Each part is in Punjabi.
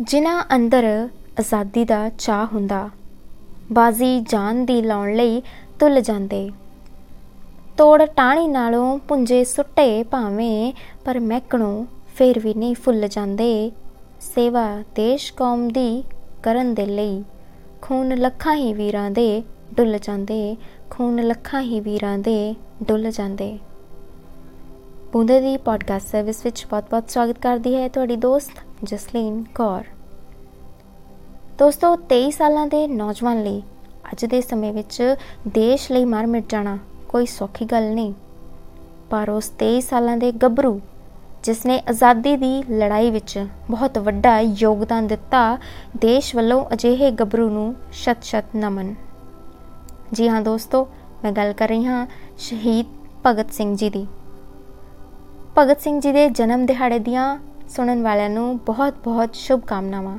ਜਿਨ੍ਹਾਂ ਅੰਦਰ ਆਜ਼ਾਦੀ ਦਾ ਚਾਹ ਹੁੰਦਾ, ਬਾਜ਼ੀ ਜਾਨ ਦੀ ਲਾਉਣ ਲਈ ਤੁੱਲ ਜਾਂਦੇ। ਤੋੜ ਟਾਣੀ ਨਾਲੋਂ ਪੁੰਜੇ ਸੁੱਟੇ ਭਾਵੇਂ, ਪਰ ਮਹਿਕਣੋਂ ਫੇਰ ਵੀ ਨਹੀਂ ਫੁੱਲ ਜਾਂਦੇ। ਸੇਵਾ ਦੇਸ਼ ਕੌਮ ਦੀ ਕਰਨ ਦੇ ਲਈ ਖੂਨ ਲੱਖਾਂ ਹੀ ਵੀਰਾਂ ਦੇ ਡੁੱਲ ਜਾਂਦੇ, ਖੂਨ ਲੱਖਾਂ ਹੀ ਵੀਰਾਂ ਦੇ ਡੁੱਲ ਜਾਂਦੇ। ਬੁੰਦੇ ਦੀ ਪੋਡਕਾਸਟ ਸਰਵਿਸ ਵਿੱਚ ਬਹੁਤ-ਬਹੁਤ ਸਵਾਗਤ ਕਰਦੀ ਹੈ ਤੁਹਾਡੀ ਦੋਸਤ ਜਸਲੀਨ ਕੌਰ। ਦੋਸਤੋ 23 ਸਾਲਾਂ ਦੇ ਨੌਜਵਾਨ ਲਈ ਅੱਜ ਦੇ ਸਮੇਂ ਵਿੱਚ ਦੇਸ਼ ਲਈ ਮਰ ਮਿਟ ਜਾਣਾ ਕੋਈ ਸੌਖੀ ਗੱਲ ਨਹੀਂ। ਪਰ ਉਸ 23 ਸਾਲਾਂ ਦੇ ਗੱਭਰੂ, ਜਿਸ ਨੇ ਆਜ਼ਾਦੀ ਦੀ ਲੜਾਈ ਵਿੱਚ ਬਹੁਤ ਵੱਡਾ ਯੋਗਦਾਨ ਦਿੱਤਾ, ਦੇਸ਼ ਵੱਲੋਂ ਅਜਿਹੇ ਗੱਭਰੂ ਨੂੰ ਸ਼ਤ-ਸ਼ਤ ਨਮਨ। ਜੀ ਹਾਂ ਦੋਸਤੋ, ਮੈਂ ਗੱਲ ਕਰ ਰਹੀ ਹਾਂ ਸ਼ਹੀਦ ਭਗਤ ਸਿੰਘ ਜੀ ਦੀ। ਭਗਤ ਸਿੰਘ ਜੀ ਦੇ ਜਨਮ ਦਿਹਾੜੇ ਦੀਆਂ ਸੁਣਨ ਵਾਲਿਆਂ ਨੂੰ ਬਹੁਤ-ਬਹੁਤ ਸ਼ੁਭ ਕਾਮਨਾਵਾਂ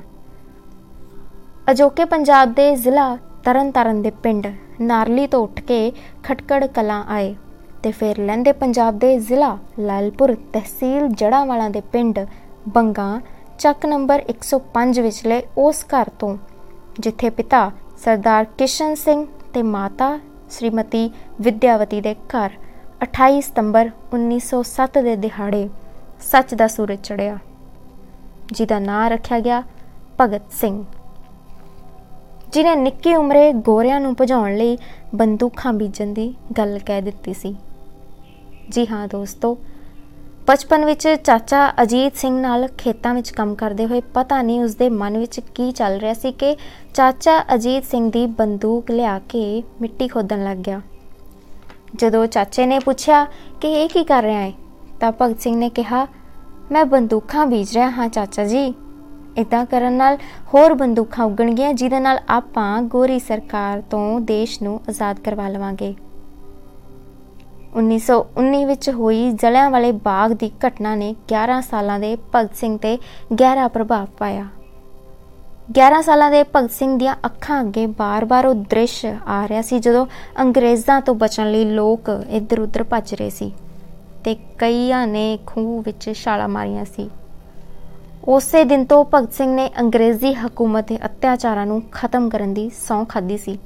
ਅਜੋਕੇ ਪੰਜਾਬ ਦੇ ਜ਼ਿਲ੍ਹਾ ਤਰਨਤਾਰਨ ਦੇ ਪਿੰਡ ਨਾਰਲੀ ਤੋਂ ਉੱਠ ਕੇ ਖਟਕੜ ਕਲਾਂ ਆਏ ਤੇ ਫਿਰ ਲਹਿੰਦੇ ਪੰਜਾਬ ਦੇ ਜ਼ਿਲ੍ਹਾ ਲਾਲਪੁਰ ਤਹਿਸੀਲ ਜੜਾਵਾਲਾ ਦੇ ਪਿੰਡ ਬੰਗਾ, ਚੱਕ ਨੰਬਰ 105 ਵਿਚਲੇ ਉਸ ਘਰ ਤੋਂ, ਜਿੱਥੇ ਪਿਤਾ ਸਰਦਾਰ ਕਿਸ਼ਨ ਸਿੰਘ ਤੇ ਮਾਤਾ ਸ਼੍ਰੀਮਤੀ ਵਿਦਿਆਵਤੀ ਦੇ ਘਰ 28 ਸਤੰਬਰ 1907 ਦੇ ਦਿਹਾੜੇ ਸੱਚ ਦਾ ਸੂਰਜ ਚੜਿਆ ਜਿਹਦਾ ਨਾਂ ਰੱਖਿਆ ਗਿਆ ਭਗਤ ਸਿੰਘ। ਜਿਨੇ ਨਿੱਕੀ ਉਮਰੇ ਗੋਰਿਆਂ ਨੂੰ ਭਜਾਉਣ ਲਈ ਬੰਦੂਕਾਂ ਬੀਜਣ ਦੀ ਗੱਲ ਕਹਿ ਦਿੱਤੀ ਸੀ। ਜੀ ਹਾਂ ਦੋਸਤੋ, ਬਚਪਨ ਵਿੱਚ ਚਾਚਾ ਅਜੀਤ ਸਿੰਘ ਨਾਲ ਖੇਤਾਂ ਵਿੱਚ ਕੰਮ ਕਰਦੇ ਹੋਏ ਪਤਾ ਨਹੀਂ ਉਸਦੇ ਮਨ ਵਿੱਚ ਕੀ ਚੱਲ ਰਿਹਾ ਸੀ ਕਿ ਚਾਚਾ ਅਜੀਤ ਸਿੰਘ ਦੀ ਬੰਦੂਕ ਲਿਆ ਕੇ ਮਿੱਟੀ ਖੋਦਣ ਲੱਗ ਗਿਆ। ਜਦੋਂ ਚਾਚੇ ਨੇ ਪੁੱਛਿਆ ਕਿ ਇਹ ਕੀ ਕਰ ਰਿਹਾ ਹੈ ਤਾਂ ਭਗਤ ਸਿੰਘ ਨੇ ਕਿਹਾ, ਮੈਂ ਬੰਦੂਕਾਂ ਬੀਜ ਰਿਹਾ ਹਾਂ, ਚਾਚਾ ਜੀ। ਇਦਾਂ ਕਰਨ ਨਾਲ ਹੋਰ ਬੰਦੂਕਾਂ ਉੱਗਣਗੀਆਂ, ਜਿਹਦੇ ਨਾਲ ਆਪਾਂ ਗੋਰੀ ਸਰਕਾਰ ਤੋਂ ਦੇਸ਼ ਨੂੰ ਆਜ਼ਾਦ ਕਰਵਾ ਲਵਾਂਗੇ। 1919 ਵਿੱਚ ਹੋਈ ਜਲਿਆਂਵਾਲੇ ਬਾਗ ਦੀ ਘਟਨਾ ਨੇ 11 ਸਾਲਾਂ ਦੇ ਭਗਤ ਸਿੰਘ ਤੇ ਗਹਿਰਾ ਪ੍ਰਭਾਵ ਪਾਇਆ। 11 ਸਾਲਾਂ ਦੇ ਭਗਤ ਸਿੰਘ ਦੀਆਂ ਅੱਖਾਂ ਅੱਗੇ ਬਾਰ-ਬਾਰ ਉਹ ਦ੍ਰਿਸ਼ ਆ ਰਿਹਾ ਸੀ, ਜਦੋਂ ਅੰਗਰੇਜ਼ਾਂ ਤੋਂ ਬਚਣ ਲਈ ਲੋਕ ਇੱਧਰ-ਉੱਧਰ ਭੱਜ ਰਹੇ ਸੀ। ਤੇ ਕਈਆਂ ਨੇ ਖੂਹ ਵਿੱਚ ਛਾਲਾ ਮਾਰੀਆਂ ਸੀ। ਉਸੇ ਦਿਨ ਤੋਂ ਭਗਤ ਸਿੰਘ ਨੇ ਅੰਗਰੇਜ਼ੀ ਹਕੂਮਤ ਦੇ ਅਤਿਆਚਾਰਾਂ ਨੂੰ ਖਤਮ ਕਰਨ ਦੀ ਸੌਂ ਖਾਦੀ ਸੀ।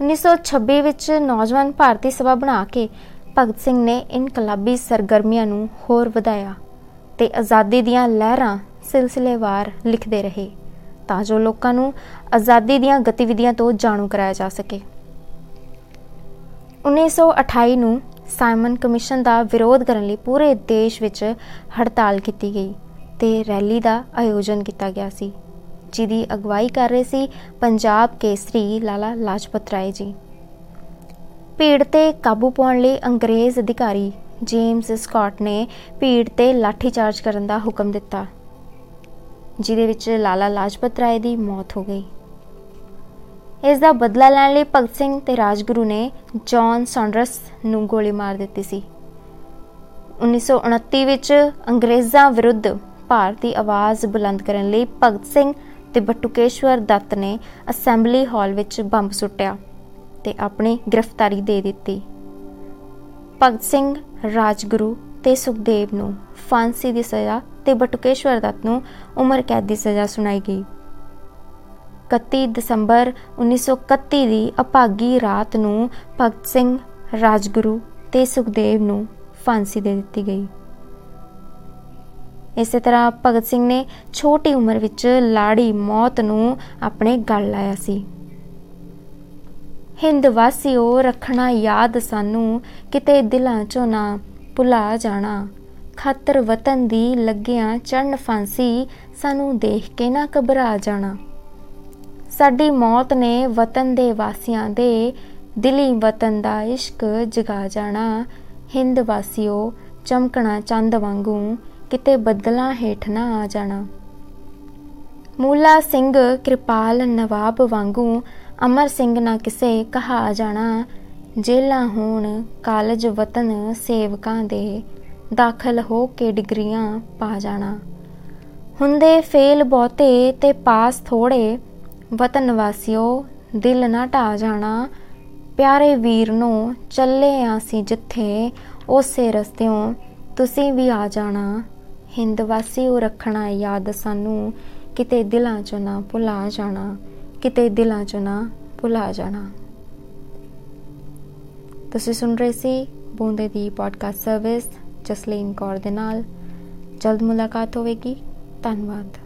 1926 ਵਿੱਚ ਨੌਜਵਾਨ ਭਾਰਤੀ ਸਭਾ ਬਣਾ ਕੇ ਭਗਤ ਸਿੰਘ ਨੇ ਇਨਕਲਾਬੀ ਸਰਗਰਮੀਆਂ ਨੂੰ ਹੋਰ ਵਧਾਇਆ ਤੇ ਆਜ਼ਾਦੀ ਦੀਆਂ ਲਹਿਰਾਂ ਸਿਲਸਿਲੇਵਾਰ ਲਿਖਦੇ ਰਹੇ ਤਾਂ ਜੋ ਲੋਕਾਂ ਨੂੰ ਆਜ਼ਾਦੀ ਦੀਆਂ ਗਤੀਵਿਧੀਆਂ ਤੋਂ ਜਾਣੂ ਕਰਾਇਆ ਜਾ ਸਕੇ। 1928 ਨੂੰ ਸਾਈਮਨ ਕਮਿਸ਼ਨ ਦਾ ਵਿਰੋਧ ਕਰਨ ਲਈ ਪੂਰੇ ਦੇਸ਼ ਵਿੱਚ ਹੜਤਾਲ ਕੀਤੀ ਗਈ ਤੇ ਰੈਲੀ ਦਾ ਆਯੋਜਨ ਕੀਤਾ ਗਿਆ ਸੀ, ਜਿਹਦੀ ਅਗਵਾਈ ਕਰ ਰਹੇ ਸੀ ਪੰਜਾਬ ਕੇਸਰੀ ਲਾਲਾ ਲਾਜਪਤ ਰਾਏ ਜੀ। ਭੀੜ ਤੇ ਕਾਬੂ ਪਾਉਣ ਲਈ ਅੰਗਰੇਜ਼ ਅਧਿਕਾਰੀ ਜੇਮਸ ਸਕਾਟ ਨੇ ਭੀੜ ਤੇ ਲਾਠੀ ਚਾਰਜ ਕਰਨ ਦਾ ਹੁਕਮ ਦਿੱਤਾ, ਜਿਹਦੇ ਵਿੱਚ ਲਾਲਾ ਲਾਜਪਤ ਰਾਏ ਦੀ ਮੌਤ ਹੋ ਗਈ। ਇਸ ਦਾ ਬਦਲਾ ਲੈਣ ਲਈ ਭਗਤ ਸਿੰਘ ਤੇ ਰਾਜਗੁਰੂ ਨੇ ਜੌਨ ਸੌਂਡਰਸ ਨੂੰ ਗੋਲੀ ਮਾਰ ਦਿੱਤੀ ਸੀ। 1929 ਵਿੱਚ ਅੰਗਰੇਜ਼ਾਂ ਵਿਰੁੱਧ ਭਾਰਤੀ ਆਵਾਜ਼ ਬੁਲੰਦ ਕਰਨ ਲਈ ਭਗਤ ਸਿੰਘ ਤੇ ਬਟੁਕੇਸ਼ਵਰ ਦੱਤ ਨੇ ਅਸੈਂਬਲੀ ਹਾਲ ਵਿੱਚ ਬੰਬ ਸੁੱਟਿਆ ਤੇ ਆਪਣੀ ਗ੍ਰਿਫਤਾਰੀ ਦੇ ਦਿੱਤੀ। ਭਗਤ ਸਿੰਘ, ਰਾਜਗੁਰੂ ਤੇ ਸੁਖਦੇਵ ਨੂੰ ਫਾਂਸੀ ਦੀ ਸਜ਼ਾ ਤੇ ਬਟੁਕੇਸ਼ਵਰ ਦੱਤ ਨੂੰ ਉਮਰ ਕੈਦ ਦੀ ਸਜ਼ਾ ਸੁਣਾਈ ਗਈ। 31 ਦਸੰਬਰ 1931 ਦੀ ਅਭਾਗੀ ਰਾਤ ਨੂੰ ਭਗਤ ਸਿੰਘ ਰਾਜਗੁਰੂ ਤੇ ਸੁਖਦੇਵ ਨੂੰ ਫਾਂਸੀ ਦੇ ਦਿੱਤੀ ਗਈ। ਇਸੇ ਤਰ੍ਹਾਂ ਭਗਤ ਸਿੰਘ ਨੇ ਛੋਟੀ ਉਮਰ ਵਿੱਚ ਲਾੜੀ ਮੌਤ ਨੂੰ ਆਪਣੇ ਗਲ ਲਾਇਆ ਸੀ। ਹਿੰਦ ਵਾਸੀਓ, ਰੱਖਣਾ ਯਾਦ ਸਾਨੂੰ, ਕਿਤੇ ਦਿਲਾਂ ਚੋਂ ਨਾ ਭੁਲਾ ਜਾਣਾ। ਖਾਤਰ ਵਤਨ ਦੀ ਲੱਗਿਆਂ ਚੜਨ ਫਾਂਸੀ ਸਾਨੂੰ ਦੇਖ ਕੇ ਨਾ ਘਬਰਾ ਜਾਣਾ। ਸਾਡੀ ਮੌਤ ਨੇ ਵਤਨ ਦੇ ਵਾਸੀਆਂ ਦੇ ਦਿਲੀ ਵਤਨ ਦਾ ਇਸ਼ਕ ਜਗਾ ਜਾਣਾ। ਹਿੰਦ ਵਾਸੀਓ, ਚਮਕਣਾ ਚੰਦ ਵਾਂਗੂ ਕਿਤੇ ਬੱਦਲਾਂ ਹੇਠ ਨਾ ਆ ਜਾਣਾ। ਮੂਲਾ ਸਿੰਘ ਕਿਰਪਾਲ ਨਵਾਬ ਵਾਂਗੂ ਅਮਰ ਸਿੰਘ ਨਾ ਕਿਸੇ ਕਹਾ ਜਾਣਾ। ਜੇਲਾ ਹੋਣ ਕਾਲਜ ਵਤਨ ਸੇਵਕਾਂ ਦੇ ਦਾਖਲ ਹੋ ਕੇ ਡਿਗਰੀਆਂ ਪਾ ਜਾਣਾ। ਹੁੰਦੇ ਫੇਲ ਬਹੁਤੇ ਤੇ ਪਾਸ ਥੋੜੇ ਵਤਨ ਵਾਸਿਓ, ਦਿਲ ਨਾ ਢਾ ਜਾਣਾ। ਪਿਆਰੇ ਵੀਰ ਨੂੰ ਚੱਲੇ ਆਸੀਂ ਜਿੱਥੇ, ਉਸੇ ਰਸਤਿਓਂ ਤੁਸੀਂ ਵੀ ਆ ਜਾਣਾ। ਹਿੰਦ ਵਾਸੀ ਉਹ ਰੱਖਣਾ ਯਾਦ ਸਾਨੂੰ, ਕਿਤੇ ਦਿਲਾਂ 'ਚੋਂ ਨਾ ਭੁਲਾ ਜਾਣਾ, ਕਿਤੇ ਦਿਲਾਂ 'ਚੋਂ ਨਾ ਭੁਲਾ ਜਾਣਾ। ਤੁਸੀਂ ਸੁਣ ਰਹੇ ਸੀ ਬੂੰਦੇ ਦੀ ਪੋਡਕਾਸਟ ਸਰਵਿਸ ਜਸਲੀਨ ਕੌਰ ਦੇ ਨਾਲ। ਜਲਦ ਮੁਲਾਕਾਤ ਹੋਵੇਗੀ। ਧੰਨਵਾਦ।